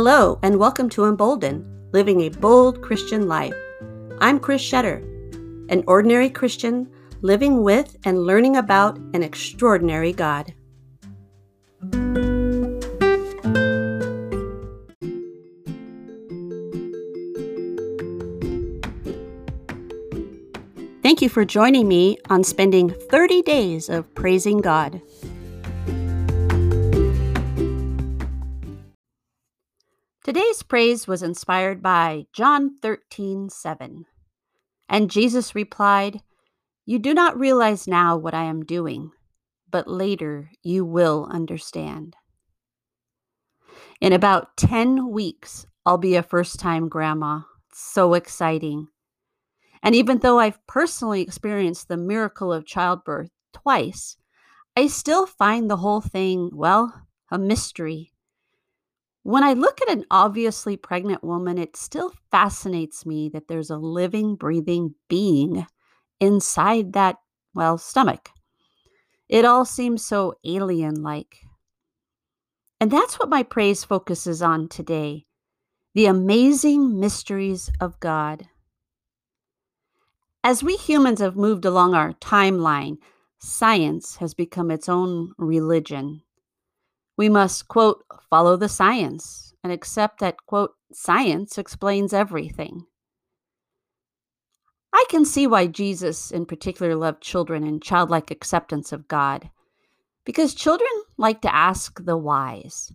Hello, and welcome to Emboldened, Living a Bold Christian Life. I'm Chris Shetter, an ordinary Christian living with and learning about an extraordinary God. Thank you for joining me on spending 30 days of praising God. Today's praise was inspired by John 13, 7. And Jesus replied, You do not realize now what I am doing, but later you will understand. In about 10 weeks, I'll be a first time grandma. So exciting. And even though I've personally experienced the miracle of childbirth twice, I still find the whole thing, well, a mystery. When I look at an obviously pregnant woman, it still fascinates me that there's a living, breathing being inside that, well, stomach. It all seems so alien like. And that's what my praise focuses on today the amazing mysteries of God. As we humans have moved along our timeline, science has become its own religion. We must, quote, follow the science and accept that, quote, science explains everything. I can see why Jesus in particular loved children and childlike acceptance of God, because children like to ask the whys.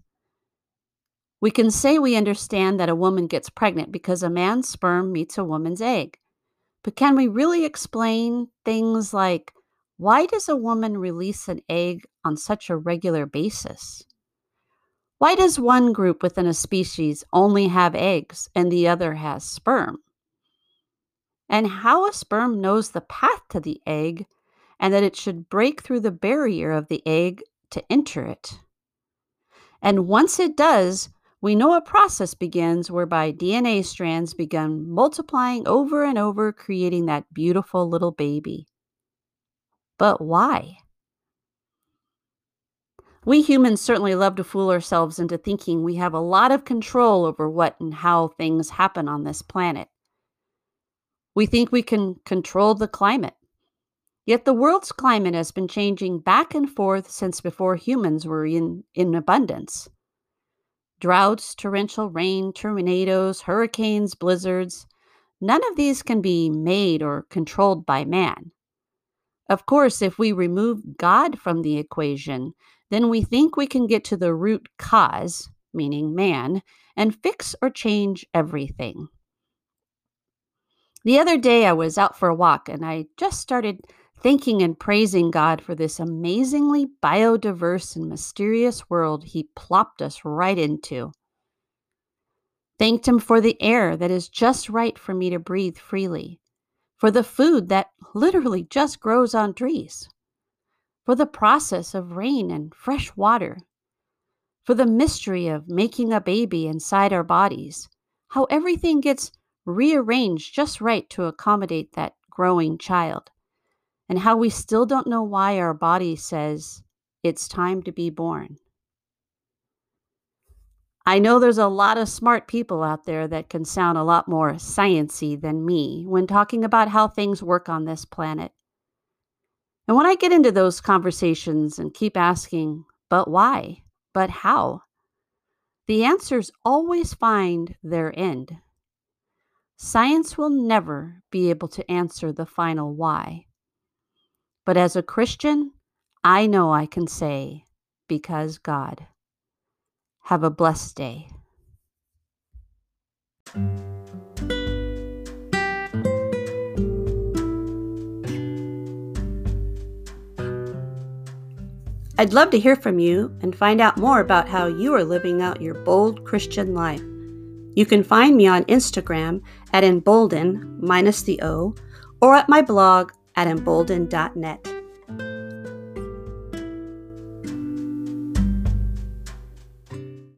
We can say we understand that a woman gets pregnant because a man's sperm meets a woman's egg. But can we really explain things like why does a woman release an egg on such a regular basis? Why does one group within a species only have eggs and the other has sperm? And how a sperm knows the path to the egg and that it should break through the barrier of the egg to enter it. And once it does, we know a process begins whereby DNA strands begin multiplying over and over, creating that beautiful little baby. But why? We humans certainly love to fool ourselves into thinking we have a lot of control over what and how things happen on this planet. We think we can control the climate. Yet the world's climate has been changing back and forth since before humans were in, in abundance. Droughts, torrential rain, tornadoes, hurricanes, blizzards, none of these can be made or controlled by man. Of course, if we remove God from the equation, then we think we can get to the root cause, meaning man, and fix or change everything. The other day, I was out for a walk and I just started thanking and praising God for this amazingly biodiverse and mysterious world He plopped us right into. Thanked Him for the air that is just right for me to breathe freely, for the food that literally just grows on trees, for the process of rain and fresh water, for the mystery of making a baby inside our bodies, how everything gets rearranged just right to accommodate that growing child, and how we still don't know why our body says it's time to be born. I know there's a lot of smart people out there that can sound a lot more sciency than me when talking about how things work on this planet. And when I get into those conversations and keep asking, but why? But how? The answers always find their end. Science will never be able to answer the final why. But as a Christian, I know I can say, because God. Have a blessed day. I'd love to hear from you and find out more about how you are living out your bold Christian life. You can find me on Instagram at emboldened minus the O or at my blog at emboldened.net.